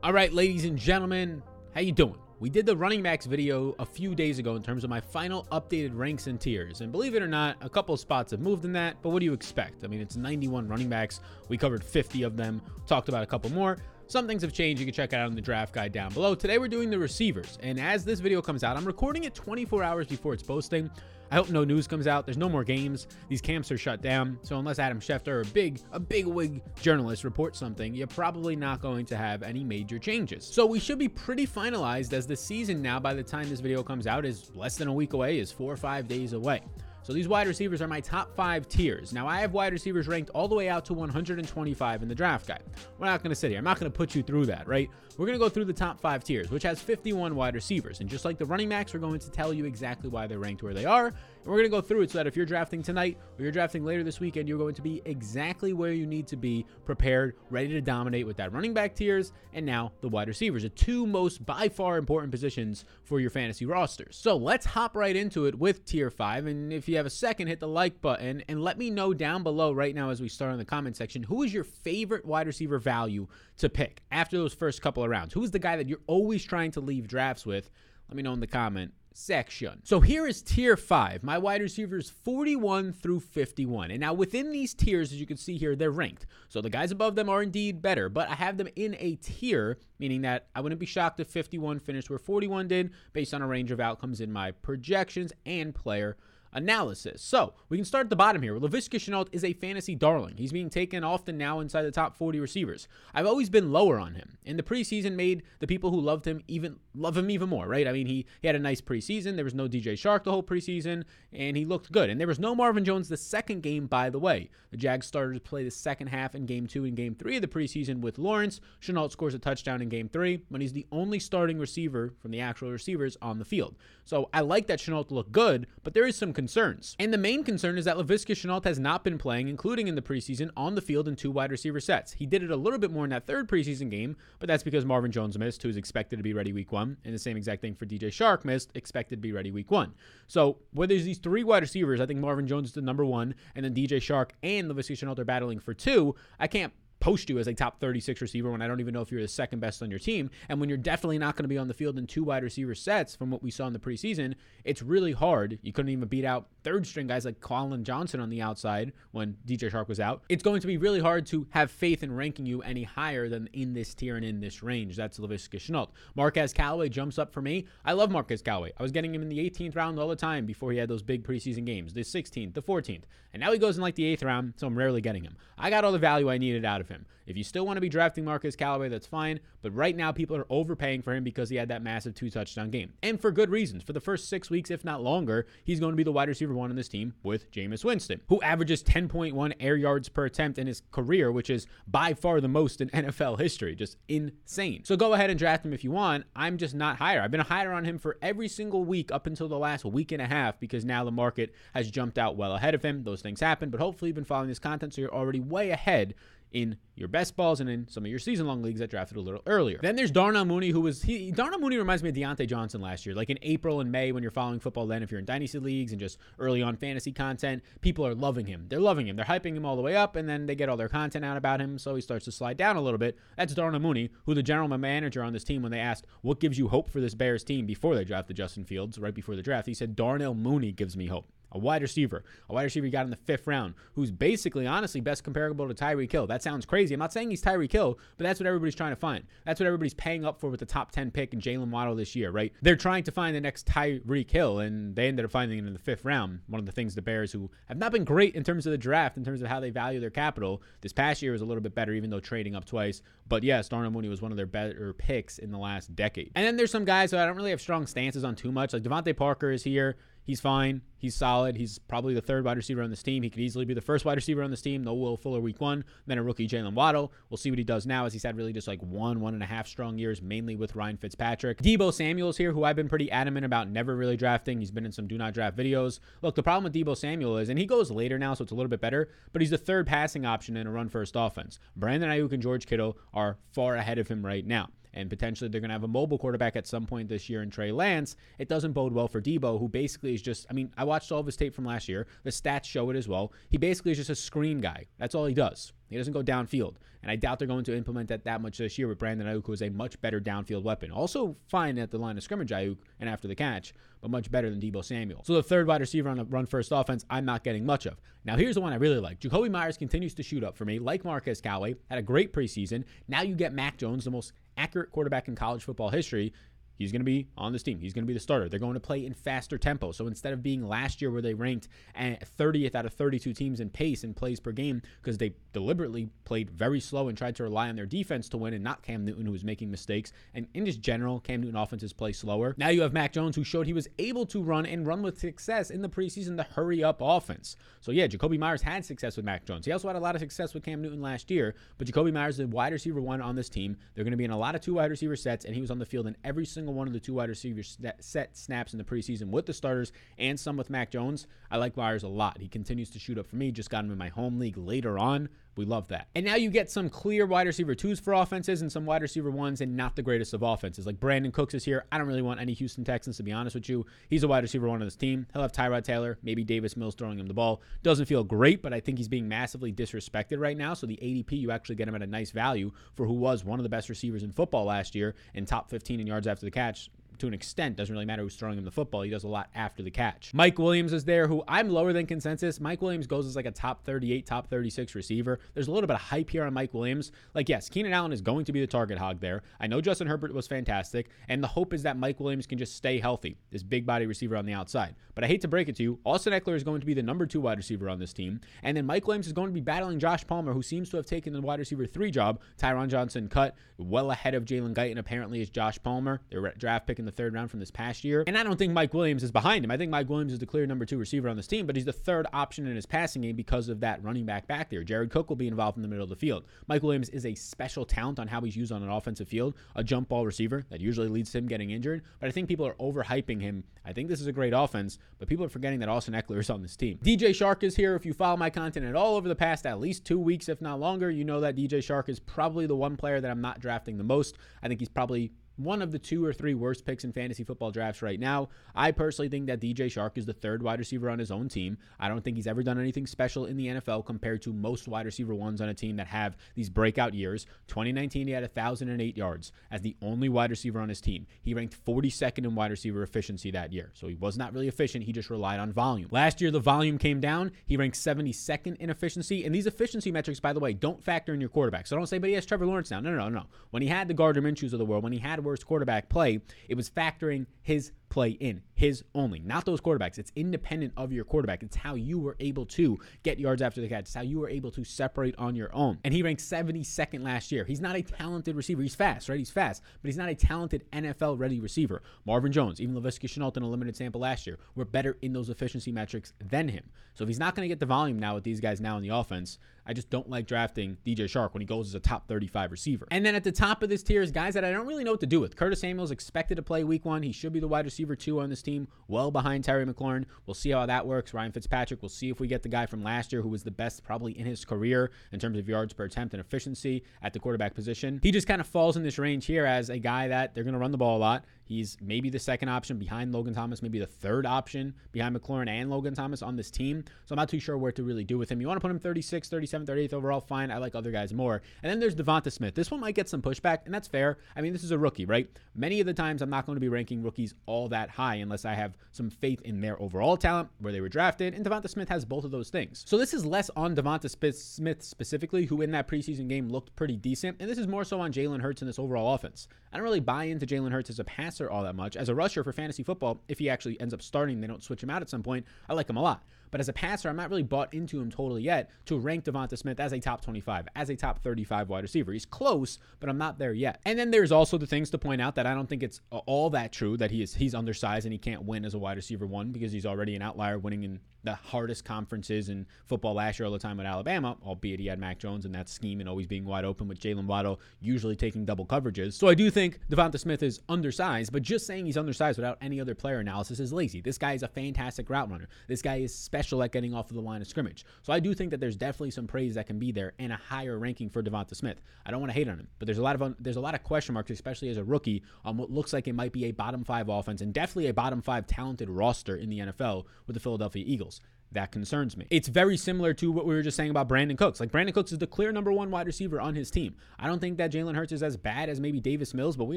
All right, ladies and gentlemen, how you doing? We did the running backs video a few days ago in terms of my final updated ranks and tiers. And believe it or not, a couple spots have moved in that, but what do you expect? I mean, it's 91 running backs. We covered 50 of them, talked about a couple more. Some things have changed. You can check it out in the draft guide down below. Today we're doing the receivers. And as this video comes out, I'm recording it 24 hours before it's posting. I hope no news comes out. There's no more games. These camps are shut down. So unless Adam Schefter, a big, a big wig journalist, reports something, you're probably not going to have any major changes. So we should be pretty finalized as the season now, by the time this video comes out, is less than a week away, is four or five days away. So these wide receivers are my top five tiers. Now I have wide receivers ranked all the way out to 125 in the draft guide. We're not going to sit here. I'm not going to put you through that, right? We're going to go through the top five tiers, which has 51 wide receivers. And just like the running backs, we're going to tell you exactly why they're ranked where they are. And we're going to go through it so that if you're drafting tonight or you're drafting later this weekend, you're going to be exactly where you need to be prepared, ready to dominate with that running back tiers and now the wide receivers, the two most by far important positions for your fantasy rosters. So let's hop right into it with tier five. And if you have a second, hit the like button and let me know down below right now as we start in the comment section who is your favorite wide receiver value to pick after those first couple of rounds? Who's the guy that you're always trying to leave drafts with? Let me know in the comment section. So here is tier five. My wide receivers 41 through 51. And now within these tiers, as you can see here, they're ranked. So the guys above them are indeed better, but I have them in a tier, meaning that I wouldn't be shocked if 51 finished where 41 did based on a range of outcomes in my projections and player analysis. So we can start at the bottom here. Laviska Shenault is a fantasy darling. He's being taken often now inside the top 40 receivers. I've always been lower on him. And the preseason made the people who loved him even love him even more, right? I mean, he, he had a nice preseason. There was no DJ Chark the whole preseason, and he looked good. And there was no Marvin Jones the second game, by the way. The Jags started to play the second half in game two and game three of the preseason with Lawrence. Shenault scores a touchdown in game three when he's the only starting receiver from the actual receivers on the field. So I like that Shenault looked good, but there is some concerns. And the main concern is that Laviska Shenault has not been playing, including in the preseason, on the field in two wide receiver sets. He did it a little bit more in that third preseason game, but that's because Marvin Jones missed, who's expected to be ready week one. And the same exact thing for DJ Chark missed, expected to be ready week one. So where there's these three wide receivers, I think Marvin Jones is the number one, and then DJ Chark and Laviska Shenault are battling for two. I can't post you as a top 36 receiver when I don't even know if you're the second best on your team. And when you're definitely not going to be on the field in two wide receiver sets from what we saw in the preseason, it's really hard. You couldn't even beat out third string guys like Collin Johnson on the outside when DJ Chark was out. It's going to be really hard to have faith in ranking you any higher than in this tier and in this range. That's Laviska Shenault. Marquez Callaway jumps up for me. I love Marquez Callaway. I was getting him in the 18th round all the time before he had those big preseason games, the 16th, the 14th. And now he goes in like the 8th round, so I'm rarely getting him. I got all the value I needed out of him. If you still want to be drafting Marquez Callaway, that's fine. But right now, people are overpaying for him because he had that massive two touchdown game. And for good reasons. For the first six weeks, if not longer, he's going to be the wide receiver one on this team with Jameis Winston, who averages 10.1 air yards per attempt in his career, which is by far the most in NFL history. Just insane. So go ahead and draft him if you want. I'm just not higher. I've been higher on him for every single week up until the last week and a half because now the market has jumped out well ahead of him. Those things happen, but hopefully you've been following this content so you're already way ahead in your best balls and in some of your season long leagues that drafted a little earlier. Then there's Darnell Mooney, who was he Darnell Mooney reminds me of Diontae Johnson last year. Like in April and May when you're following football, then if you're in dynasty leagues and just early on fantasy content, people are loving him. They're loving him. They're hyping him all the way up, and then they get all their content out about him, so he starts to slide down a little bit. That's Darnell Mooney, who the general manager on this team, when they asked what gives you hope for this Bears team before they drafted Justin Fields, right before the draft, he said Darnell Mooney gives me hope a wide receiver, a wide receiver you got in the fifth round, who's basically, honestly, best comparable to Tyreek Hill. That sounds crazy. I'm not saying he's Tyreek Hill, but that's what everybody's trying to find. That's what everybody's paying up for with the top 10 pick in Jaylen Waddle this year, right? They're trying to find the next Tyreek Hill, and they ended up finding it in the fifth round. One of the things the Bears, who have not been great in terms of the draft, in terms of how they value their capital, this past year was a little bit better, even though trading up twice. But yes, Darnell Mooney was one of their better picks in the last decade. And then there's some guys who I don't really have strong stances on too much. Like DeVante Parker is here. He's fine. He's solid. He's probably the third wide receiver on this team. He could easily be the first wide receiver on this team. No Will Fuller week one, then a rookie Jaylen Waddle. We'll see what he does now, as he's had really just like one, one and a half strong years, mainly with Ryan Fitzpatrick. Deebo Samuel's here, who I've been pretty adamant about never really drafting. He's been in some do not draft videos. Look, the problem with Deebo Samuel is, and he goes later now, so it's a little bit better, but he's the third passing option in a run first offense. Brandon Aiyuk and George Kittle are far ahead of him right now. And potentially they're going to have a mobile quarterback at some point this year in Trey Lance, it doesn't bode well for Deebo, who basically is just, I mean, I watched all of his tape from last year. The stats show it as well. He basically is just a screen guy. That's all he does. He doesn't go downfield. And I doubt they're going to implement that that much this year with Brandon Aiyuk, who is a much better downfield weapon. Also fine at the line of scrimmage, Aiyuk, and after the catch, but much better than Deebo Samuel. So the third wide receiver on a run first offense, I'm not getting much of. Now here's the one I really like. Jakobi Meyers continues to shoot up for me, like Marquez Callaway, had a great preseason. Now you get Mac Jones, the most accurate quarterback in college football history. He's going to be on this team. He's going to be the starter. They're going to play in faster tempo. So instead of being last year where they ranked 30th out of 32 teams in pace and plays per game because they deliberately played very slow and tried to rely on their defense to win and not Cam Newton who was making mistakes. And in just general, Cam Newton offenses play slower. Now you have Mac Jones who showed he was able to run and run with success in the preseason the hurry up offense. So yeah, Jakobi Meyers had success with Mac Jones. He also had a lot of success with Cam Newton last year, but Jakobi Meyers is the wide receiver one on this team. They're going to be in a lot of two wide receiver sets and he was on the field in every single one of the two wide receiver set snaps in the preseason with the starters and some with Mac Jones. I like Meyers a lot. He continues to shoot up for me. Just got him in my home league later on. We love that. And now you get some clear wide receiver twos for offenses and some wide receiver ones and not the greatest of offenses. Like Brandin Cooks is here. I don't really want any Houston Texans, to be honest with you. He's a wide receiver one on this team. He'll have Tyrod Taylor, maybe Davis Mills throwing him the ball. Doesn't feel great, but I think he's being massively disrespected right now. So the ADP, you actually get him at a nice value for who was one of the best receivers in football last year and top 15 in yards after the catch to an extent. Doesn't really matter who's throwing him the football. He does a lot after the catch. Mike Williams is there, who I'm lower than consensus. Mike Williams goes as like a top 38, top 36 receiver. There's a little bit of hype here on Mike Williams. Like, yes, Keenan Allen is going to be the target hog there. I know Justin Herbert was fantastic, and the hope is that Mike Williams can just stay healthy, this big body receiver on the outside. But I hate to break it to you, Austin Ekeler is going to be the number two wide receiver on this team, and then Mike Williams is going to be battling Josh Palmer, who seems to have taken the wide receiver three job. Tyron Johnson cut well ahead of Jalen Guyton, apparently, is Josh Palmer, their draft pick in the third round from this past year. And I don't think Mike Williams is behind him. I think Mike Williams is the clear number two receiver on this team, but he's the third option in his passing game because of that running back back there. Jared Cook will be involved in the middle of the field. Mike Williams is a special talent on how he's used on an offensive field, a jump ball receiver that usually leads to him getting injured. But I think people are overhyping him. I think this is a great offense, but people are forgetting that Austin Ekeler is on this team. DJ Chark is here. If you follow my content at all over the past at least two weeks, if not longer, you know that DJ Chark is probably the one player that I'm not drafting the most. I think he's probably one of the two or three worst picks in fantasy football drafts right now. I personally think that DJ Chark is the third wide receiver on his own team. I don't think he's ever done anything special in the NFL compared to most wide receiver ones on a team that have these breakout years. 2019, he had 1,008 yards as the only wide receiver on his team. He ranked 42nd in wide receiver efficiency that year. So he was not really efficient. He just relied on volume. Last year, the volume came down. He ranked 72nd in efficiency. And these efficiency metrics, by the way, don't factor in your quarterback. So don't say, but he has Trevor Lawrence now. No, no, no, no. When he had the Gardner Minshews of the world, when he had worst quarterback play, it was factoring his play in, his only, not those quarterbacks. It's independent of your quarterback. It's how you were able to get yards after the catch. It's how you were able to separate on your own. And he ranked 72nd last year. He's not a talented receiver. He's fast, right? He's fast, but he's not a talented NFL ready receiver. Marvin Jones, even Laviska Shenault in a limited sample last year, were better in those efficiency metrics than him. So if he's not going to get the volume now with these guys now in the offense, I just don't like drafting DJ Chark when he goes as a top 35 receiver. And then at the top of this tier is guys that I don't really know what to do with. Curtis Samuel's expected to play week one. He should be the wide receiver two on this team, well behind Terry McLaurin. We'll see how that works. Ryan Fitzpatrick, we'll see if we get the guy from last year who was the best probably in his career in terms of yards per attempt and efficiency at the quarterback position. He just kind of falls in this range here as a guy that they're going to run the ball a lot. He's maybe the second option behind Logan Thomas, maybe the third option behind McLaurin and Logan Thomas on this team. So I'm not too sure what to really do with him. You want to put him 36, 37, 38th overall, fine. I like other guys more. And then there's Devonta Smith. This one might get some pushback, and that's fair. I mean, this is a rookie, right? Many of the times I'm not going to be ranking rookies all that high unless I have some faith in their overall talent, where they were drafted, and Devonta Smith has both of those things. So this is less on Devonta Smith specifically, who in that preseason game looked pretty decent, and this is more so on Jalen Hurts and this overall offense. I don't really buy into Jalen Hurts as a passer all that much. As a rusher for fantasy football, if he actually ends up starting, they don't switch him out at some point, I like him a lot. But as a passer, I'm not really bought into him totally yet to rank Devonta Smith as a top 25, as a top 35 wide receiver. He's close, but I'm not there yet. And then there's also the things to point out that I don't think it's all that true that he is he's undersized and he can't win as a wide receiver one because he's already an outlier winning in the hardest conferences in football last year all the time with Alabama, albeit he had Mac Jones and that scheme and always being wide open with Jaylen Waddle usually taking double coverages. So I do think Devonta Smith is undersized, but just saying he's undersized without any other player analysis is lazy. This guy is a fantastic route runner. This guy is special at getting off of the line of scrimmage. So I do think that there's definitely some praise that can be there and a higher ranking for Devonta Smith. I don't want to hate on him, but there's a lot of there's a lot of question marks, especially as a rookie, on what looks like it might be a bottom five offense and definitely a bottom five talented roster in the NFL with the Philadelphia Eagles that concerns me. It's very similar to what we were just saying about Brandin Cooks. Like Brandin Cooks is the clear number one wide receiver on his team. I don't think that Jalen Hurts is as bad as maybe Davis Mills, but we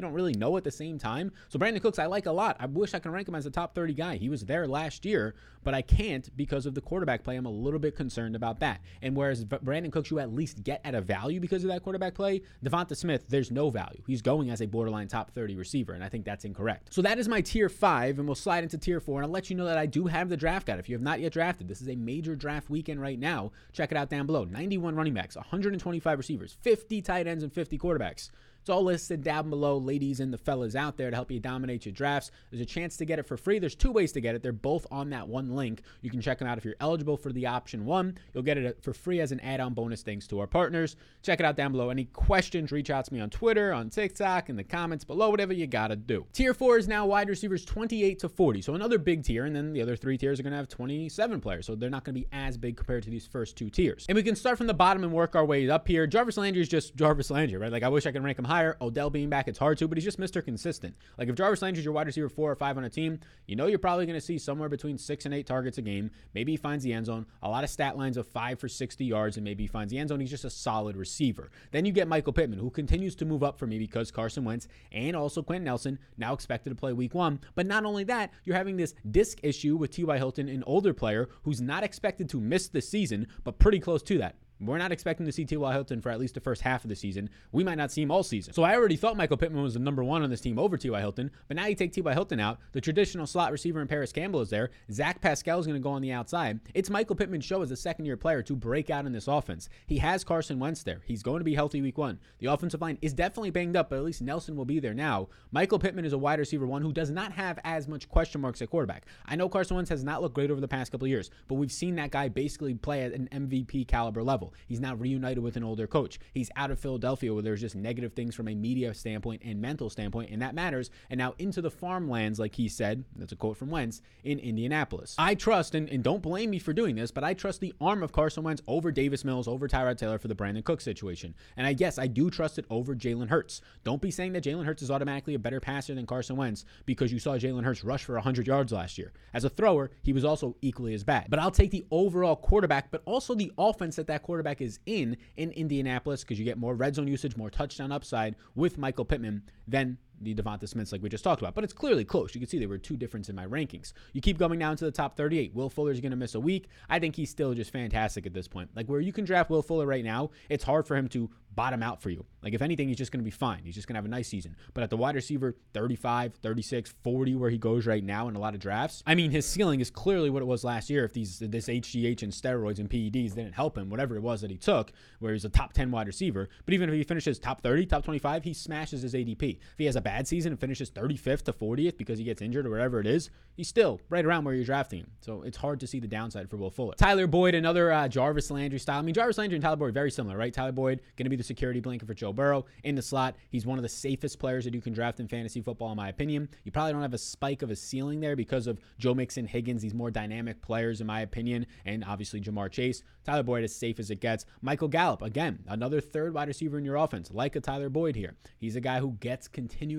don't really know at the same time. So Brandin Cooks, I like a lot. I wish I could rank him as a top 30 guy. He was there last year, but I can't because of the quarterback play. I'm a little bit concerned about that. And whereas Brandin Cooks, you at least get at a value because of that quarterback play, Devonta Smith, there's no value. He's going as a borderline top 30 receiver, and I think that's incorrect. So that is my tier five, and we'll slide into tier four. And I'll let you know that I do have the draft guide. If you have not yet drafted, this is a major draft weekend right now. Check it out down below. 91 running backs, 125 receivers, 50 tight ends, and 50 quarterbacks. It's all listed down below, ladies and the fellas out there to help you dominate your drafts. There's a chance to get it for free. There's two ways to get it. They're both on that one link. You can check them out if you're eligible for the option one. You'll get it for free as an add on bonus thanks to our partners. Check it out down below. Any questions, reach out to me on Twitter, on TikTok, in the comments below, whatever you got to do. Tier four is now wide receivers 28 to 40. So another big tier. And then the other three tiers are going to have 27 players. So they're not going to be as big compared to these first two tiers. And we can start from the bottom and work our way up here. Jarvis Landry is just Jarvis Landry, right? Like I wish I could rank him higher. Odell being back, it's hard to, but he's just Mr. Consistent. Like if Jarvis Landry's your wide receiver four or five on a team, you know you're probably going to see somewhere between six and eight targets a game. Maybe he finds the end zone, a lot of stat lines of five for 60 yards, and maybe he finds the end zone. He's just a solid receiver. Then you get Michael Pittman, who continues to move up for me because Carson Wentz and also Quenton Nelson now expected to play week one. But not only that, you're having this disc issue with T.Y. Hilton, an older player who's not expected to miss the season, but pretty close to that. We're not expecting to see T.Y. Hilton for at least the first half of the season. We might not see him all season. So I already thought Michael Pittman was the number one on this team over T.Y. Hilton, but now you take T.Y. Hilton out. The traditional slot receiver in Parris Campbell is there. Zach Pascal is going to go on the outside. It's Michael Pittman's show as a second year player to break out in this offense. He has Carson Wentz there. He's going to be healthy week one. The offensive line is definitely banged up, but at least Nelson will be there now. Michael Pittman is a wide receiver one who does not have as much question marks at quarterback. I know Carson Wentz has not looked great over the past couple years, but we've seen that guy basically play at an MVP caliber level. He's now reunited with an older coach. He's out of Philadelphia where there's just negative things from a media standpoint and mental standpoint, and that matters. And now into the farmlands, like he said, that's a quote from Wentz, in Indianapolis. I trust, and, and don't blame me for doing this, but I trust the arm of Carson Wentz over Davis Mills, over Tyrod Taylor for the Brandin Cook situation. And I guess I do trust it over Jalen Hurts. Don't be saying that Jalen Hurts is automatically a better passer than Carson Wentz because you saw Jalen Hurts rush for 100 yards last year. As a thrower, he was also equally as bad. But I'll take the overall quarterback, but also the offense that that quarterback is in in Indianapolis because you get more red zone usage, more touchdown upside with Michael Pittman than the Devonta Smiths like we just talked about. But it's clearly close. You can see there were two differences in my rankings. You keep going down to the top 38. Will Fuller's going to miss a week. I think he's still just fantastic at this point. Like where you can draft Will Fuller right now, it's hard for him to bottom out for you. Like, if anything, he's just going to be fine. He's just going to have a nice season. But at the wide receiver, 35, 36, 40, where he goes right now in a lot of drafts, I mean, his ceiling is clearly what it was last year. If these this HGH and steroids and PEDs didn't help him, whatever it was that he took, where he's a top 10 wide receiver. But even if he finishes top 30, top 25, he smashes his ADP. If he has a bad season and finishes 35th to 40th because he gets injured or whatever it is, he's still right around where you're drafting. So it's hard to see the downside for Will Fuller. Tyler Boyd, another uh, Jarvis Landry style. I mean, Jarvis Landry and Tyler Boyd very similar, right? Tyler Boyd going to be the security blanket for Joe Burrow in the slot. He's one of the safest players that you can draft in fantasy football, in my opinion. You probably don't have a spike of a ceiling there because of Joe Mixon, Higgins, these more dynamic players, in my opinion, and obviously Ja'Marr Chase. Tyler Boyd as safe as it gets. Michael Gallup, again, another third wide receiver in your offense, like a Tyler Boyd here. He's a guy who gets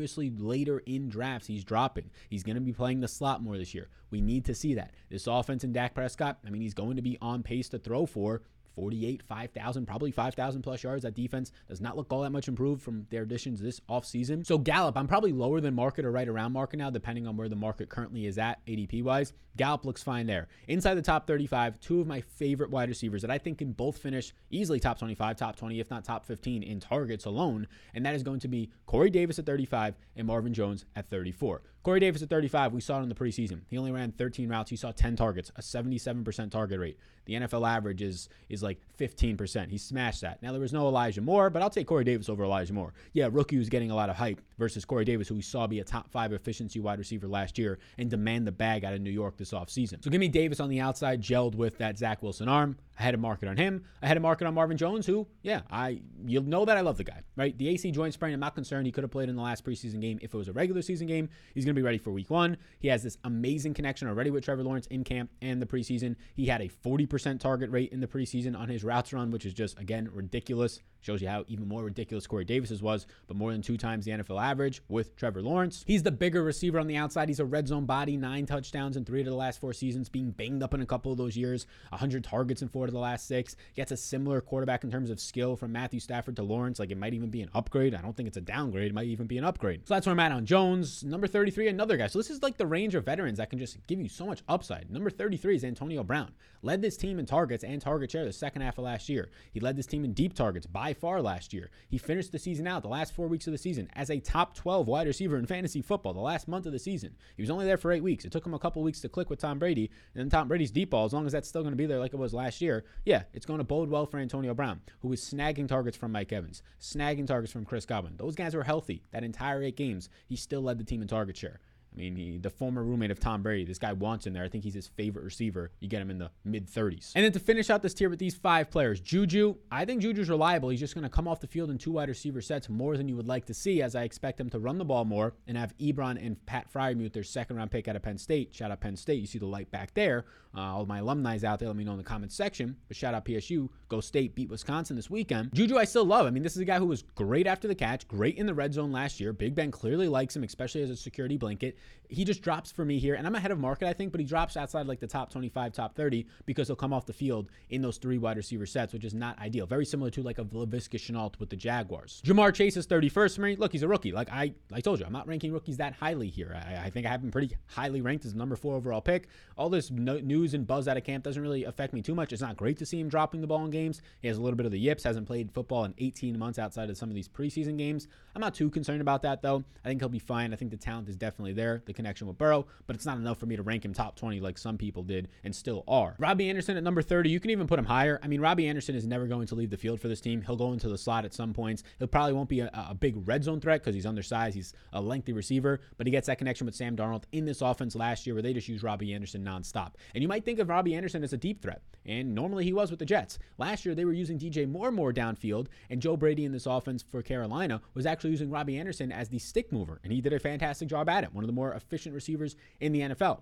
continuously later in drafts. He's dropping. He's going to be playing the slot more this year. We need to see that. This offense in Dak Prescott, I mean, he's going to be on pace to throw for 48, 5,000, probably 5,000 plus yards. That defense does not look all that much improved from their additions this offseason. So Gallup, I'm probably lower than market or right around market now, depending on where the market currently is at ADP wise. Gallup looks fine there. Inside the top 35, two of my favorite wide receivers that I think can both finish easily top 25, top 20, if not top 15 in targets alone. And that is going to be Corey Davis at 35 and Marvin Jones at 34. Corey Davis at 35, we saw it in the preseason. He only ran 13 routes. He saw 10 targets, a 77% target rate. The NFL average is is like 15%. He smashed that. Now there was no Elijah Moore, but I'll take Corey Davis over Elijah Moore. Yeah, rookie was getting a lot of hype versus Corey Davis, who we saw be a top five efficiency wide receiver last year and demand the bag out of New York this offseason. So give me Davis on the outside, gelled with that Zach Wilson arm. I had a market on him. I had a market on Marvin Jones, who, yeah, I you'll know that I love the guy, right? The AC joint sprain, I'm not concerned. He could have played in the last preseason game. If it was a regular season game, he's going to be ready for week one. He has this amazing connection already with Trevor Lawrence in camp and the preseason. He had a 40% target rate in the preseason on his routes run, which is just, again, ridiculous. Shows you how even more ridiculous Corey Davis's was, but more than two times the NFL average with Trevor Lawrence. He's the bigger receiver on the outside. He's a red zone body, nine touchdowns in three of the last four seasons, being banged up in a couple of those years, 100 targets in four of the last six. Gets a similar quarterback in terms of skill from Matthew Stafford to Lawrence. Like it might even be an upgrade. I don't think it's a downgrade. It might even be an upgrade. So that's where I'm at on Jones. Number 33, another guy. So this is like the range of veterans that can just give you so much upside. Number 33 is Antonio Brown. Led this team in targets and target share the second half of last year. He led this team in deep targets by far last year. He finished the season out, the last four weeks of the season, as a top 12 wide receiver in fantasy football the last month of the season. He was only there for eight weeks. It took him a couple weeks to click with Tom Brady. And then Tom Brady's deep ball, as long as that's still going to be there like it was last year, yeah, it's going to bode well for Antonio Brown, who was snagging targets from Mike Evans, snagging targets from Chris Godwin. Those guys were healthy. That entire eight games, he still led the team in target share. I mean, he, the former roommate of Tom Brady, this guy wants him there. I think he's his favorite receiver. You get him in the mid 30s. And then to finish out this tier with these five players, Juju, I think Juju's reliable. He's just going to come off the field in two wide receiver sets more than you would like to see, as I expect him to run the ball more and have Ebron and Pat Freiermuth, their second round pick out of Penn State. Shout out Penn State. You see the light back there. Uh, all my alumni out there, let me know in the comments section. But shout out PSU. Go State beat Wisconsin this weekend. Juju, I still love. I mean, this is a guy who was great after the catch, great in the red zone last year. Big Ben clearly likes him, especially as a security blanket. He just drops for me here, and I'm ahead of market, I think, but he drops outside like the top 25, top 30 because he'll come off the field in those three wide receiver sets, which is not ideal. Very similar to like a Laviska Shenault with the Jaguars. Ja'Marr Chase is 31st for me. Look, he's a rookie. Like I, I told you, I'm not ranking rookies that highly here. I, I think I have him pretty highly ranked as number four overall pick. All this no, news and buzz out of camp doesn't really affect me too much. It's not great to see him dropping the ball in games. He has a little bit of the yips. Hasn't played football in 18 months outside of some of these preseason games. I'm not too concerned about that though. I think he'll be fine. I think the talent is definitely there. The connection with Burrow, but it's not enough for me to rank him top 20 like some people did and still are. Robbie Anderson at number 30, you can even put him higher. I mean, Robbie Anderson is never going to leave the field for this team. He'll go into the slot at some points. He'll probably won't be a, a big red zone threat because he's undersized. He's a lengthy receiver, but he gets that connection with Sam Darnold in this offense last year where they just use Robbie Anderson nonstop. And you might think of Robbie Anderson as a deep threat, and normally he was with the Jets. Last year they were using DJ more and more downfield, and Joe Brady in this offense for Carolina was actually using Robbie Anderson as the stick mover, and he did a fantastic job at it. One of the more efficient receivers in the NFL.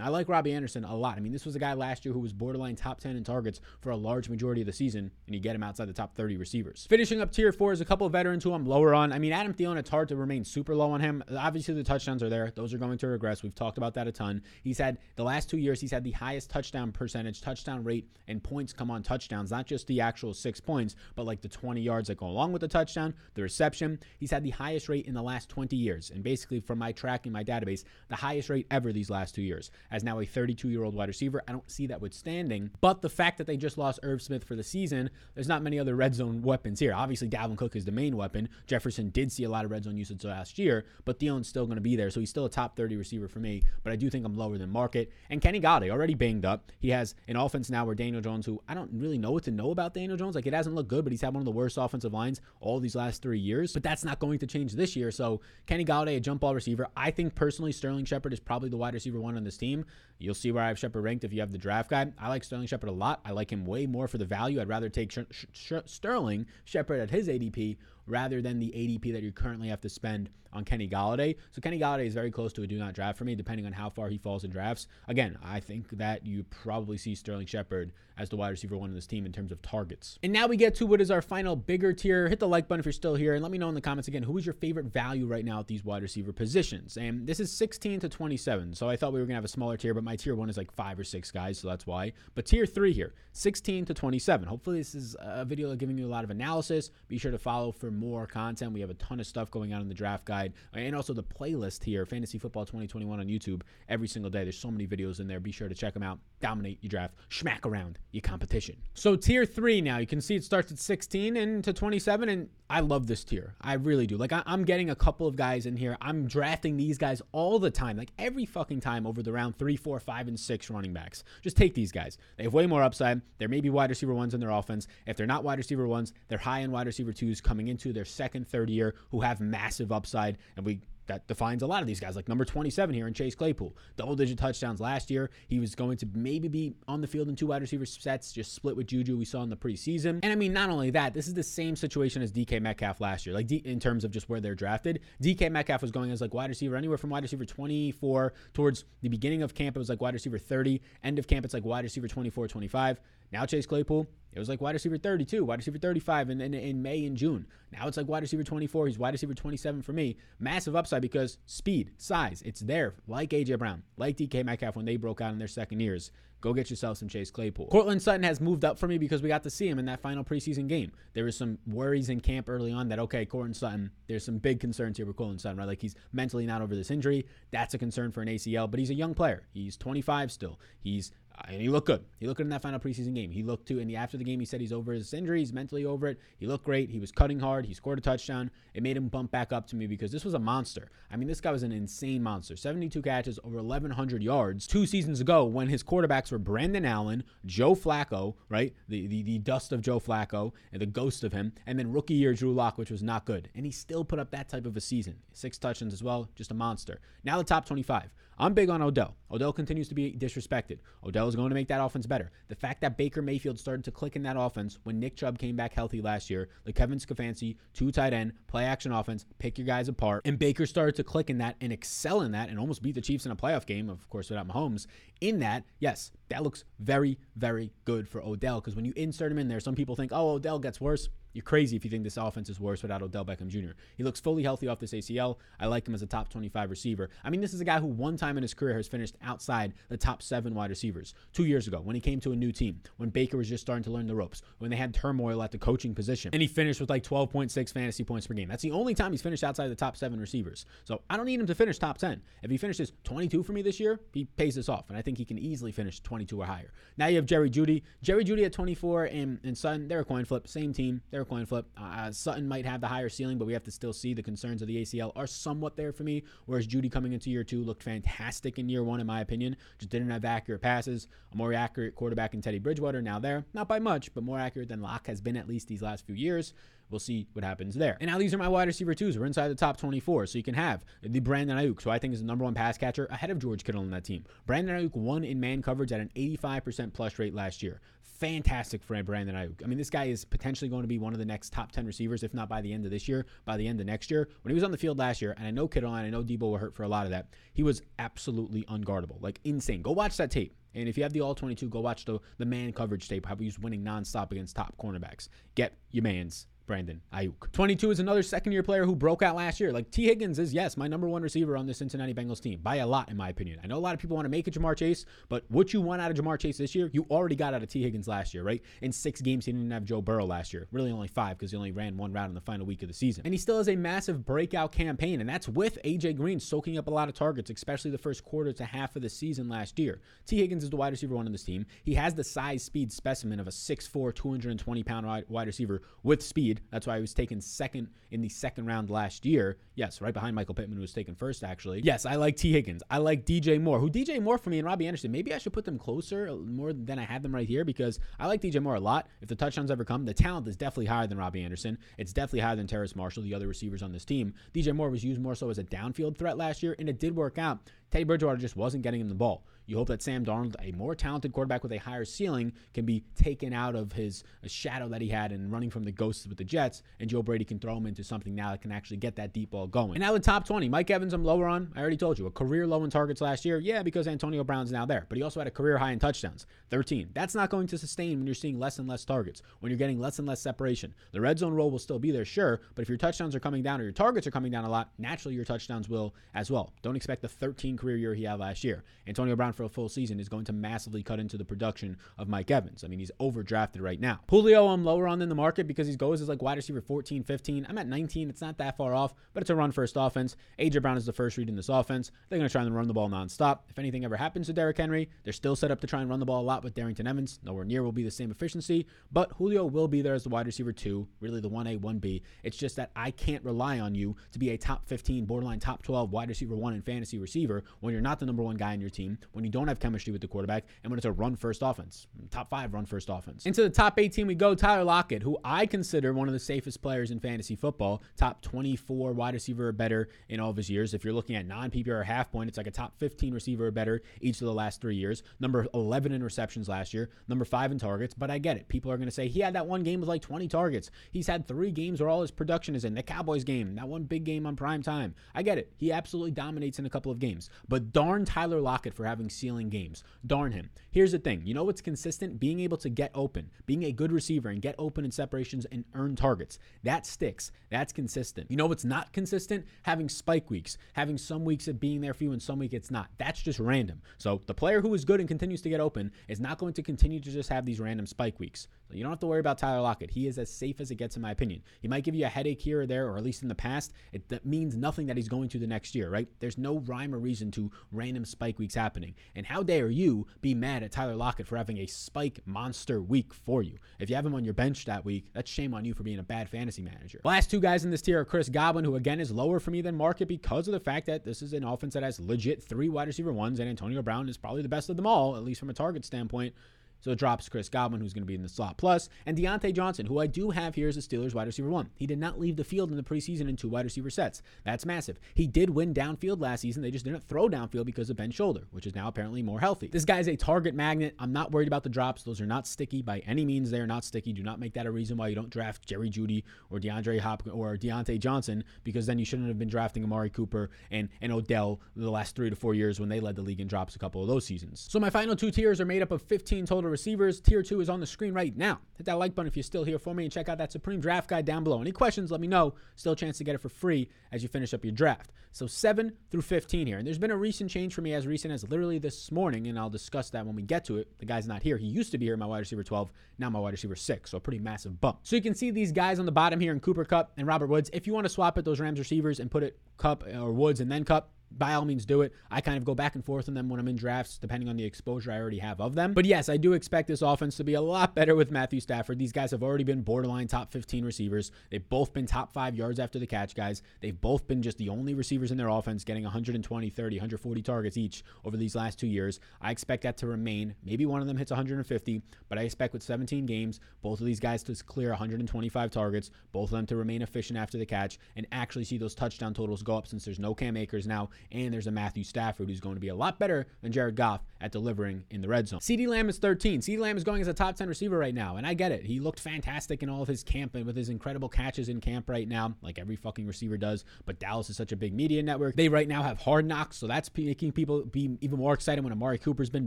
I like Robbie Anderson a lot. I mean, this was a guy last year who was borderline top 10 in targets for a large majority of the season, and you get him outside the top 30 receivers. Finishing up tier four is a couple of veterans who I'm lower on. I mean, Adam Thielen, it's hard to remain super low on him. Obviously, the touchdowns are there. Those are going to regress. We've talked about that a ton. He's had the last two years, he's had the highest touchdown percentage, touchdown rate, and points come on touchdowns, not just the actual six points, but like the 20 yards that go along with the touchdown, the reception. He's had the highest rate in the last 20 years. And basically, from my tracking, my database, the highest rate ever these last two years, as now a 32 year old wide receiver. I don't see that withstanding. But the fact that they just lost Irv Smith for the season, there's not many other red zone weapons here. Obviously, Dalvin Cook is the main weapon. Jefferson did see a lot of red zone usage last year, but Thielen's still going to be there. So he's still a top 30 receiver for me. But I do think I'm lower than market. And Kenny Golladay, already banged up. He has an offense now where Daniel Jones, who I don't really know what to know about Daniel Jones. Like it hasn't looked good, but he's had one of the worst offensive lines all these last three years. But that's not going to change this year. So Kenny Golladay, a jump ball receiver. I think personally, Sterling Shepard is probably the wide receiver one on this team. You'll see where I have Shepard ranked if you have the draft guide. I like Sterling Shepard a lot. I like him way more for the value. I'd rather take Sh- Sh- Sterling Shepard at his ADP rather than the ADP that you currently have to spend on Kenny Golladay. So Kenny Golladay is very close to a do not draft for me, depending on how far he falls in drafts. Again, I think that you probably see Sterling Shepard as the wide receiver one in this team in terms of targets. And now we get to what is our final bigger tier. Hit the like button if you're still here, and let me know in the comments again who is your favorite value right now at these wide receiver positions. And this is 16 to 27, so I thought we were gonna have a smaller tier, but my tier one is like five or six guys, so that's why. But tier three here, 16 to 27. Hopefully this is a video giving you a lot of analysis. Be sure to follow for more content. We have a ton of stuff going on in the draft guide and also the playlist here, Fantasy Football 2021 on YouTube every single day. There's so many videos in there. Be sure to check them out. Dominate your draft, smack around your competition. So tier three now, you can see it starts at 16 and to 27, and I love this tier. I really do. Like I, am getting a couple of guys in here. I'm drafting these guys all the time, like every fucking time over the round three, four, five, and six running backs. Just take these guys. They have way more upside. There may be wide receiver ones in their offense. If they're not wide receiver ones, they're high end wide receiver twos coming into their second, third year who have massive upside. And we that defines a lot of these guys, like number 27 here in Chase Claypool. Double digit touchdowns last year. He was going to maybe be on the field in two wide receiver sets, just split with Juju we saw in the preseason. And I mean, not only that, this is the same situation as DK Metcalf last year, like D- in terms of just where they're drafted. DK Metcalf was going as like wide receiver anywhere from wide receiver 24 towards the beginning of camp, it was like wide receiver 30. End of camp, it's like wide receiver 24, 25. Now Chase Claypool, it was like wide receiver 32, wide receiver 35 in, in, in, May and June. Now it's like wide receiver 24. He's wide receiver 27 for me. Massive upside because speed, size, it's there. Like A.J. Brown, like DK Metcalf when they broke out in their second years. Go get yourself some Chase Claypool. Courtland Sutton has moved up for me because we got to see him in that final preseason game. There was some worries in camp early on that, okay, Courtland Sutton, there's some big concerns here with Courtland Sutton, right? Like he's mentally not over this injury. That's a concern for an ACL, but he's a young player. He's 25 still. He's and he looked good. He looked good in that final preseason game. He looked too, and after the game, he said he's over his injury. He's mentally over it. He looked great. He was cutting hard. He scored a touchdown. It made him bump back up to me because this was a monster. I mean, this guy was an insane monster. 72 catches, over 1,100 yards two seasons ago when his quarterbacks were Brandon Allen, Joe Flacco, right? The, the, the dust of Joe Flacco and the ghost of him, and then rookie year Drew Lock, which was not good. And he still put up that type of a season. Six touchdowns as well, just a monster. Now the top 25. I'm big on Odell. Odell continues to be disrespected. Odell is going to make that offense better. The fact that Baker Mayfield started to click in that offense when Nick Chubb came back healthy last year, the Kevin Stefanski, two tight end, play action offense, pick your guys apart, and Baker started to click in that and excel in that and almost beat the Chiefs in a playoff game, of course, without Mahomes. In that, yes, that looks very, very good for Odell because when you insert him in there, some people think, oh, Odell gets worse. You're crazy if you think this offense is worse without Odell Beckham Jr. He looks fully healthy off this ACL. I like him as a top 25 receiver. I mean, this is a guy who one time in his career has finished outside the top seven wide receivers. Two years ago, when he came to a new team, when Baker was just starting to learn the ropes, when they had turmoil at the coaching position, and he finished with like 12.6 fantasy points per game. That's the only time he's finished outside the top seven receivers. So I don't need him to finish top 10. If he finishes 22 for me this year, he pays this off, and I think he can easily finish 22 or higher. Now you have Jerry Jeudy. Jerry Jeudy at 24 and, and Sutton, they're a coin flip. Same team, they're coin flip. Uh, Sutton might have the higher ceiling, but we have to still see the concerns of the ACL are somewhat there for me. Whereas Jeudy coming into year two looked fantastic in year one, in my opinion. Just didn't have accurate passes. A more accurate quarterback in Teddy Bridgewater now there, not by much, but more accurate than Lock has been at least these last few years. We'll see what happens there. And now these are my wide receiver twos. We're inside the top 24. So you can have the Brandon Aiyuk, who I think is the number one pass catcher ahead of George Kittle on that team. Brandon Aiyuk won in man coverage at an 85% plus rate last year. Fantastic for Brandon Aiyuk. I mean, this guy is potentially going to be one of the next top 10 receivers, if not by the end of this year, by the end of next year. When he was on the field last year, and I know Kittle and I know Deebo were hurt for a lot of that, he was absolutely unguardable, like insane. Go watch that tape. And if you have the all 22, go watch the, the man coverage tape, how he was winning nonstop against top cornerbacks. Get your man's Brandon Aiyuk. 22 is another second year player who broke out last year. Like Tee Higgins is, yes, my number one receiver on the Cincinnati Bengals team by a lot, in my opinion. I know a lot of people want to make it Ja'Marr Chase, but what you want out of Ja'Marr Chase this year, you already got out of Tee Higgins last year, right? In six games, he didn't have Joe Burrow last year. Really only five because he only ran one route in the final week of the season. And he still has a massive breakout campaign, and that's with AJ Green soaking up a lot of targets, especially the first quarter to half of the season last year. Tee Higgins is the wide receiver one on this team. He has the size speed specimen of a 6'4, 220 pound wide receiver with speed. That's why he was taken second in the second round last year. Yes, right behind Michael Pittman, who was taken first, actually. Yes, I like Tee Higgins. I like DJ Moore, who DJ Moore for me and Robbie Anderson. Maybe I should put them closer uh, more than I have them right here because I like DJ Moore a lot. If the touchdowns ever come, the talent is definitely higher than Robbie Anderson. It's definitely higher than Terrace Marshall, the other receivers on this team. DJ Moore was used more so as a downfield threat last year, and it did work out. Teddy Bridgewater just wasn't getting him the ball. You hope that Sam Darnold, a more talented quarterback with a higher ceiling, can be taken out of his uh, shadow that he had and running from the ghosts with the Jets, and Joe Brady can throw him into something now that can actually get that deep ball going. And now the top 20, Mike Evans, I'm lower on. I already told you, a career low in targets last year. Yeah, because Antonio Brown's now there, but he also had a career high in touchdowns, 13. That's not going to sustain when you're seeing less and less targets, when you're getting less and less separation. The red zone role will still be there, sure, but if your touchdowns are coming down or your targets are coming down a lot, naturally your touchdowns will as well. Don't expect the 13 career year he had last year. Antonio Brown for a full season is going to massively cut into the production of Mike Evans. I mean, he's overdrafted right now. Julio, I'm lower on in the market because he goes as like wide receiver 14, 15. I'm at 19. It's not that far off, but it's a run first offense. AJ Brown is the first read in this offense. They're going to try and run the ball nonstop. If anything ever happens to Derrick Henry, they're still set up to try and run the ball a lot with Darrynton Evans. Nowhere near will be the same efficiency, but Julio will be there as the wide receiver two, really the 1A, 1B. It's just that I can't rely on you to be a top 15, borderline top 12 wide receiver one in fantasy receiver when you're not the number one guy in your team, when you don't have chemistry with the quarterback, and when it's a run first offense, top five run first offense. Into the top 18 we go. Tyler Lockett, who I consider one of the safest players in fantasy football, top 24 wide receiver or better in all of his years. If you're looking at non PPR half point, it's like a top 15 receiver or better each of the last three years. Number 11 in receptions last year, number five in targets. But I get it. People are going to say he had that one game with like 20 targets. He's had three games where all his production is in the Cowboys game, that one big game on prime time. I get it. He absolutely dominates in a couple of games. But darn Tyler Lockett for having ceiling games. Darn him. Here's the thing you know what's consistent? Being able to get open, being a good receiver and get open in separations and earn targets. That sticks. That's consistent. You know what's not consistent? Having spike weeks, having some weeks of being there for you and some week it's not. That's just random. So the player who is good and continues to get open is not going to continue to just have these random spike weeks. You don't have to worry about Tyler Lockett. He is as safe as it gets, in my opinion. He might give you a headache here or there, or at least in the past. It that means nothing that he's going to the next year, right? There's no rhyme or reason to random spike weeks happening. And how dare you be mad at Tyler Lockett for having a spike monster week for you? If you have him on your bench that week, that's shame on you for being a bad fantasy manager. Last two guys in this tier are Chris Godwin, who again is lower for me than market because of the fact that this is an offense that has legit three wide receiver ones, and Antonio Brown is probably the best of them all, at least from a target standpoint. So it drops Chris Godwin, who's going to be in the slot plus, and Diontae Johnson, who I do have here as a Steelers wide receiver one. He did not leave the field in the preseason in two wide receiver sets. That's massive. He did win downfield last season. They just didn't throw downfield because of Ben's shoulder, which is now apparently more healthy. This guy's a target magnet. I'm not worried about the drops. Those are not sticky by any means. They are not sticky. Do not make that a reason why you don't draft Jerry Jeudy or DeAndre Hopkins or Diontae Johnson because then you shouldn't have been drafting Amari Cooper and, and Odell the last three to four years when they led the league in drops a couple of those seasons. So my final two tiers are made up of 15 total receivers. Tier two is on the screen right now. Hit that like button if you're still here for me and check out that Supreme Draft Guide down below. Any questions, let me know. Still a chance to get it for free as you finish up your draft. So 7 through 15 here. And there's been a recent change for me as recent as literally this morning, and I'll discuss that when we get to it. The guy's not here. He used to be here, my wide receiver 12, now my wide receiver 6. So a pretty massive bump. So you can see these guys on the bottom here in Cooper Kupp and Robert Woods. If you want to swap it, those Rams receivers and put it Kupp uh, or Woods and then Kupp, by all means do it. I kind of go back and forth on them when I'm in drafts, depending on the exposure I already have of them. But yes, I do expect this offense to be a lot better with Matthew Stafford. These guys have already been borderline top 15 receivers. They've both been top five yards after the catch guys. They've both been just the only receivers in their offense getting 120, 30, 140 targets each over these last two years. I expect that to remain. Maybe one of them hits 150, but I expect with 17 games, both of these guys to clear 125 targets, both of them to remain efficient after the catch, and actually see those touchdown totals go up since there's no Cam Akers now, and there's a Matthew Stafford who's going to be a lot better than Jared Goff at delivering in the red zone. CeeDee Lamb is 13. CeeDee Lamb is going as a top 10 receiver right now, and I get it. He looked fantastic in all of his camp and with his incredible catches in camp right now, like every fucking receiver does. But Dallas is such a big media network. They right now have hard knocks, so that's making people be even more excited when Amari Cooper's been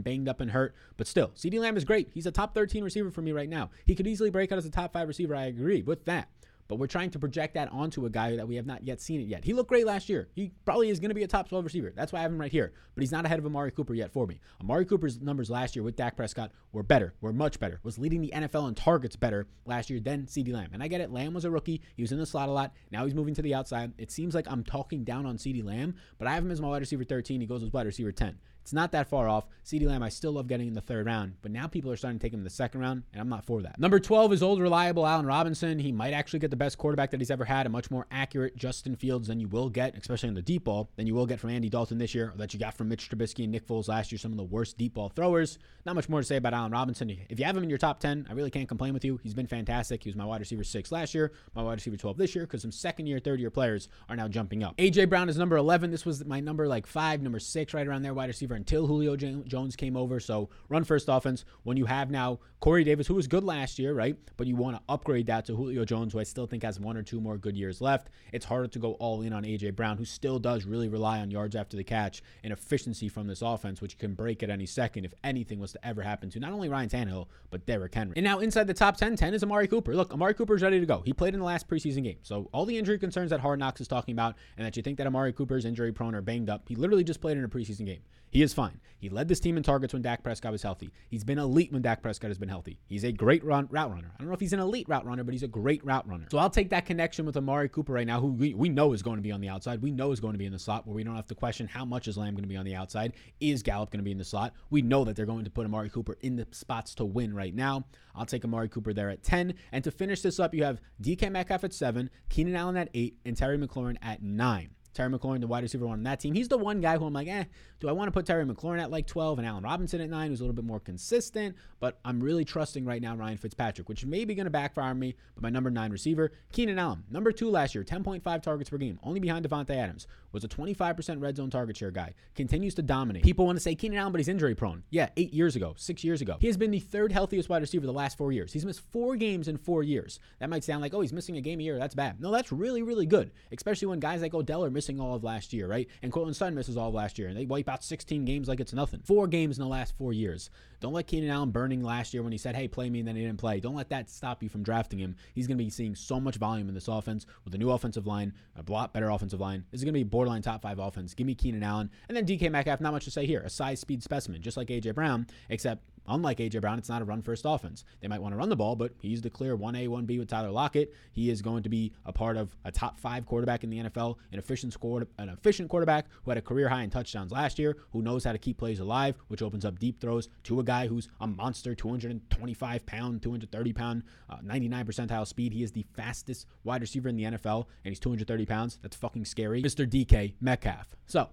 banged up and hurt. But still, CeeDee Lamb is great. He's a top 13 receiver for me right now. He could easily break out as a top five receiver. I agree with that. But we're trying to project that onto a guy that we have not yet seen it yet. He looked great last year. He probably is going to be a top 12 receiver. That's why I have him right here. But he's not ahead of Amari Cooper yet for me. Amari Cooper's numbers last year with Dak Prescott were better, were much better, was leading the NFL in targets better last year than CeeDee Lamb. And I get it. Lamb was a rookie. He was in the slot a lot. Now he's moving to the outside. It seems like I'm talking down on CeeDee Lamb, but I have him as my wide receiver 13. He goes as wide receiver 10. It's not that far off. CeeDee Lamb, I still love getting in the third round, but now people are starting to take him in the second round, and I'm not for that. Number 12 is old, reliable Allen Robinson. He might actually get the best quarterback that he's ever had, a much more accurate Justin Fields than you will get, especially in the deep ball, than you will get from Andy Dalton this year, or that you got from Mitch Trubisky and Nick Foles last year, some of the worst deep ball throwers. Not much more to say about Allen Robinson. If you have him in your top 10, I really can't complain with you. He's been fantastic. He was my wide receiver 6 last year, my wide receiver 12 this year, because some second year, third year players are now jumping up. A.J. Brown is number 11. This was my number like 5, number 6, right around there, wide receiver until Julio Jones came over. So run first offense. When you have now Corey Davis, who was good last year, right? But you want to upgrade that to Julio Jones, who I still think has one or two more good years left. It's harder to go all in on AJ Brown, who still does really rely on yards after the catch and efficiency from this offense, which can break at any second if anything was to ever happen to not only Ryan Tannehill, but Derrick Henry. And now inside the top 10, 10 is Amari Cooper. Look, Amari Cooper's ready to go. He played in the last preseason game. So all the injury concerns that Hard Knocks is talking about and that you think that Amari Cooper's injury prone or banged up, he literally just played in a preseason game. He is fine. He led this team in targets when Dak Prescott was healthy. He's been elite when Dak Prescott has been healthy. He's a great run, route runner. I don't know if he's an elite route runner, but he's a great route runner. So I'll take that connection with Amari Cooper right now, who we, we know is going to be on the outside. We know is going to be in the slot where we don't have to question how much is Lamb going to be on the outside. Is Gallup going to be in the slot? We know that they're going to put Amari Cooper in the spots to win right now. I'll take Amari Cooper there at 10. And to finish this up, you have DK Metcalf at 7, Keenan Allen at 8, and Terry McLaurin at 9. Terry McLaurin, the wide receiver one on that team. He's the one guy who I'm like, eh, do I want to put Terry McLaurin at like 12 and Allen Robinson at 9, who's a little bit more consistent? But I'm really trusting right now Ryan Fitzpatrick, which may be going to backfire me. But my number 9 receiver, Keenan Allen, number 2 last year, 10.5 targets per game, only behind Davante Adams, was a 25% red zone target share guy, continues to dominate. People want to say Keenan Allen, but he's injury prone. Yeah, eight years ago, six years ago. He has been the third healthiest wide receiver the last four years. He's missed four games in four years. That might sound like, oh, he's missing a game a year. That's bad. No, that's really, really good, especially when guys like Odell are missing all of last year right? And Courtland Sutton misses all of last year, and they wipe out 16 games like it's nothing. Four games in the last four years. Don't let Keenan Allen burning last year when he said, hey, play me, and then he didn't play. Don't let that stop you from drafting him. He's going to be seeing so much volume in this offense with a new offensive line, a lot better offensive line. This is going to be borderline top five offense. Give me Keenan Allen. And then DK Metcalf, not much to say here. A size speed specimen, just like A.J. Brown, except Unlike A.J. Brown, it's not a run first offense. They might want to run the ball, but he's the clear 1A, 1B with Tyler Lockett. He is going to be a part of a top five quarterback in the NFL, an efficient, score, an efficient quarterback who had a career high in touchdowns last year, who knows how to keep plays alive, which opens up deep throws to a guy who's a monster, 225 pound, 230 pound, uh, 99 percentile speed. He is the fastest wide receiver in the NFL, and he's 230 pounds. That's fucking scary. Mr. DK Metcalf. So,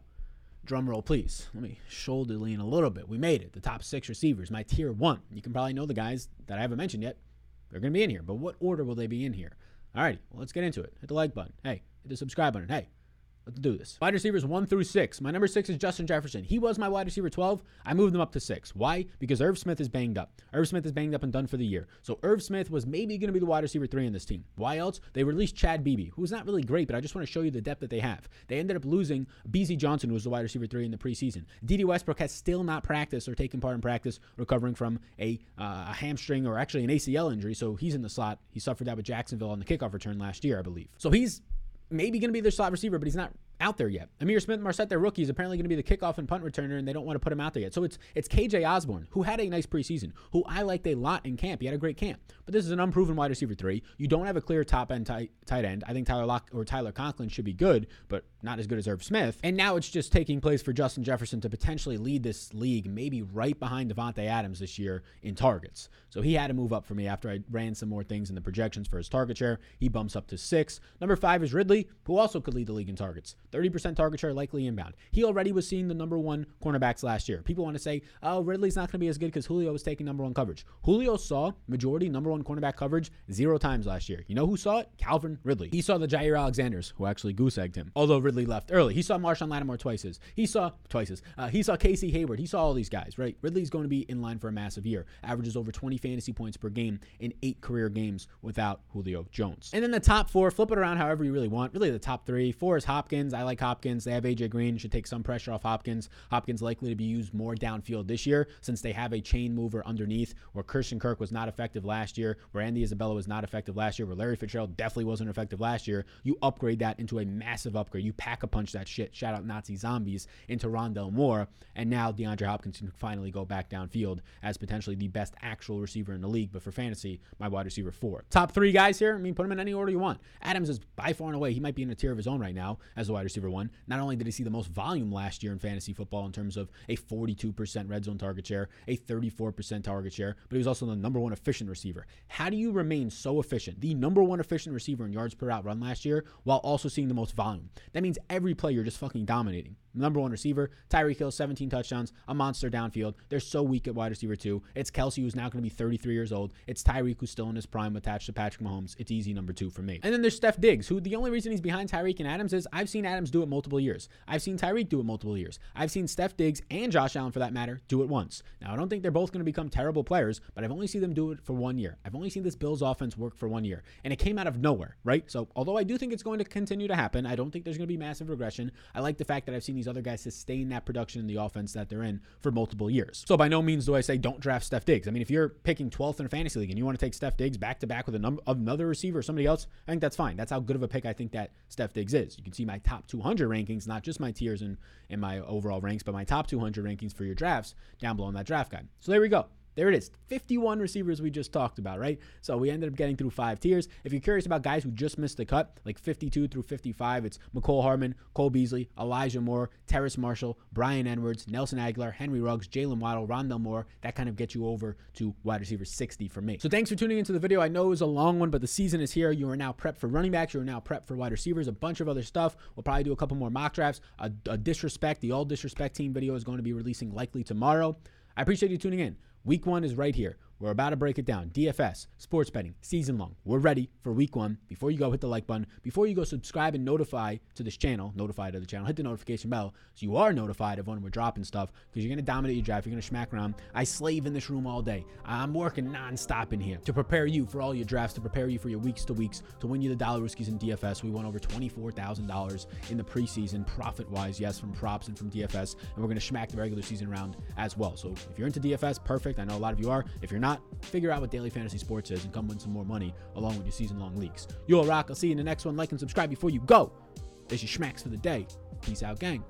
drum roll, please. Let me shoulder lean a little bit. We made it. The top six receivers, my tier one. You can probably know the guys that I haven't mentioned yet. They're going to be in here, but what order will they be in here? All right, well, let's get into it. Hit the like button. Hey, hit the subscribe button. Hey, Let's do this. Wide receivers one through six. My number six is Justin Jefferson. He was my wide receiver 12. I moved him up to six. Why? Because Irv Smith is banged up. Irv Smith is banged up and done for the year. So Irv Smith was maybe going to be the wide receiver three in this team. Why else? They released Chad Beebe, who's not really great, but I just want to show you the depth that they have. They ended up losing Bisi Johnson, who was the wide receiver three in the preseason. Dede Westbrook has still not practiced or taken part in practice, recovering from a, uh, a hamstring or actually an ACL injury. So he's in the slot. He suffered that with Jacksonville on the kickoff return last year, I believe. So he's maybe going to be their slot receiver, but he's not out there yet. Ihmir Smith Marsette, their rookie, is apparently going to be the kickoff and punt returner, and they don't want to put him out there yet. So it's it's KJ Osborn, who had a nice preseason, who I liked a lot in camp. He had a great camp. But this is an unproven wide receiver three. You don't have a clear top end tight, tight end. I think Tyler Lock or Tyler Conklin should be good, but not as good as Irv Smith. And now it's just taking place for Justin Jefferson to potentially lead this league, maybe right behind Davante Adams this year in targets. So he had to move up for me after I ran some more things in the projections for his target share. He bumps up to six. Number five is Ridley, who also could lead the league in targets. 30% target share likely inbound. He already was seeing the number one cornerbacks last year. People want to say, oh, Ridley's not going to be as good because Julio was taking number one coverage. Julio saw majority number one cornerback coverage zero times last year. You know who saw it? Calvin Ridley. He saw the Jaire Alexanders, who actually goose egged him. Although Ridley left early. He saw Marshon Lattimore twices. He saw twices. Uh, he saw Casey Hayward. He saw all these guys, right? Ridley's going to be in line for a massive year. Averages over 20 fantasy points per game in eight career games without Julio Jones. And then the top four, flip it around however you really want. Really, the top three. Four is Hopkins. I like Hopkins. They have AJ Green. Should take some pressure off Hopkins. Hopkins likely to be used more downfield this year since they have a chain mover underneath where Christian Kirk was not effective last year, where Andy Isabella was not effective last year, where Larry Fitzgerald definitely wasn't effective last year. You upgrade that into a massive upgrade. You pack a punch that shit. Shout out Nazi zombies into Rondale Moore. And now DeAndre Hopkins can finally go back downfield as potentially the best actual receiver in the league. But for fantasy, my wide receiver four. Top three guys here. I mean, put them in any order you want. Adams is by far and away. He might be in a tier of his own right now as a wide receiver one. Not only did he see the most volume last year in fantasy football in terms of a 42% red zone target share, a 34% target share, but he was also the number one efficient receiver. How do you remain so efficient, the number one efficient receiver in yards per route run last year, while also seeing the most volume? That means every play you're just fucking dominating number one receiver. Tyreek Hill, 17 touchdowns, a monster downfield. They're so weak at wide receiver too. It's Kelce who's now going to be 33 years old. It's Tyreek who's still in his prime attached to Patrick Mahomes. It's easy number two for me. And then there's Steph Diggs, who the only reason he's behind Tyreek and Adams is I've seen Adams do it multiple years. I've seen Tyreek do it multiple years. I've seen Steph Diggs and Josh Allen, for that matter, do it once. Now I don't think they're both going to become terrible players, but I've only seen them do it for one year. I've only seen this Bills offense work for one year, and it came out of nowhere, right? So although I do think it's going to continue to happen, I don't think there's going to be massive regression. I like the fact that I've seen these other guys sustain that production in the offense that they're in for multiple years. So by no means do I say don't draft Steph Diggs. I mean, if you're picking 12th in a fantasy league and you want to take Steph Diggs back to back with number another receiver or somebody else, I think that's fine. That's how good of a pick I think that Steph Diggs is. You can see my top 200 rankings, not just my tiers and in my overall ranks, but my top 200 rankings for your drafts down below in that draft guide. So there we go. There it is. 51 receivers we just talked about, right? So we ended up getting through five tiers. If you're curious about guys who just missed the cut, like 52 through 55, it's Mecole Hardman, Cole Beasley, Elijah Moore, Terrace Marshall, Bryan Edwards, Nelson Agholor, Henry Ruggs, Jaylen Waddle, Rondale Moore. That kind of gets you over to wide receiver 60 for me. So thanks for tuning into the video. I know it was a long one, but the season is here. You are now prepped for running backs. You are now prepped for wide receivers, a bunch of other stuff. We'll probably do a couple more mock drafts. A, a disrespect, the all disrespect team video is going to be releasing likely tomorrow. I appreciate you tuning in. Week one is right here. We're about to break it down. DFS, sports betting, season long. We're ready for week one. Before you go, hit the like button. Before you go, subscribe and notify to this channel, notify to the channel, hit the notification bell so you are notified of when we're dropping stuff because you're going to dominate your draft. You're going to smack around. I slave in this room all day. I'm working nonstop in here to prepare you for all your drafts, to prepare you for your weeks to weeks, to win you the dollar riskies in DFS. We won over $24,000 in the preseason, profit wise, yes, from props and from DFS. And we're going to smack the regular season round as well. So if you're into DFS, perfect. I know a lot of you are. If you're not, figure out what daily fantasy sports is and come win some more money along with your season long leagues. You all rock. I'll see you in the next one. Like and subscribe before you go. There's your schmacks for the day. Peace out, gang.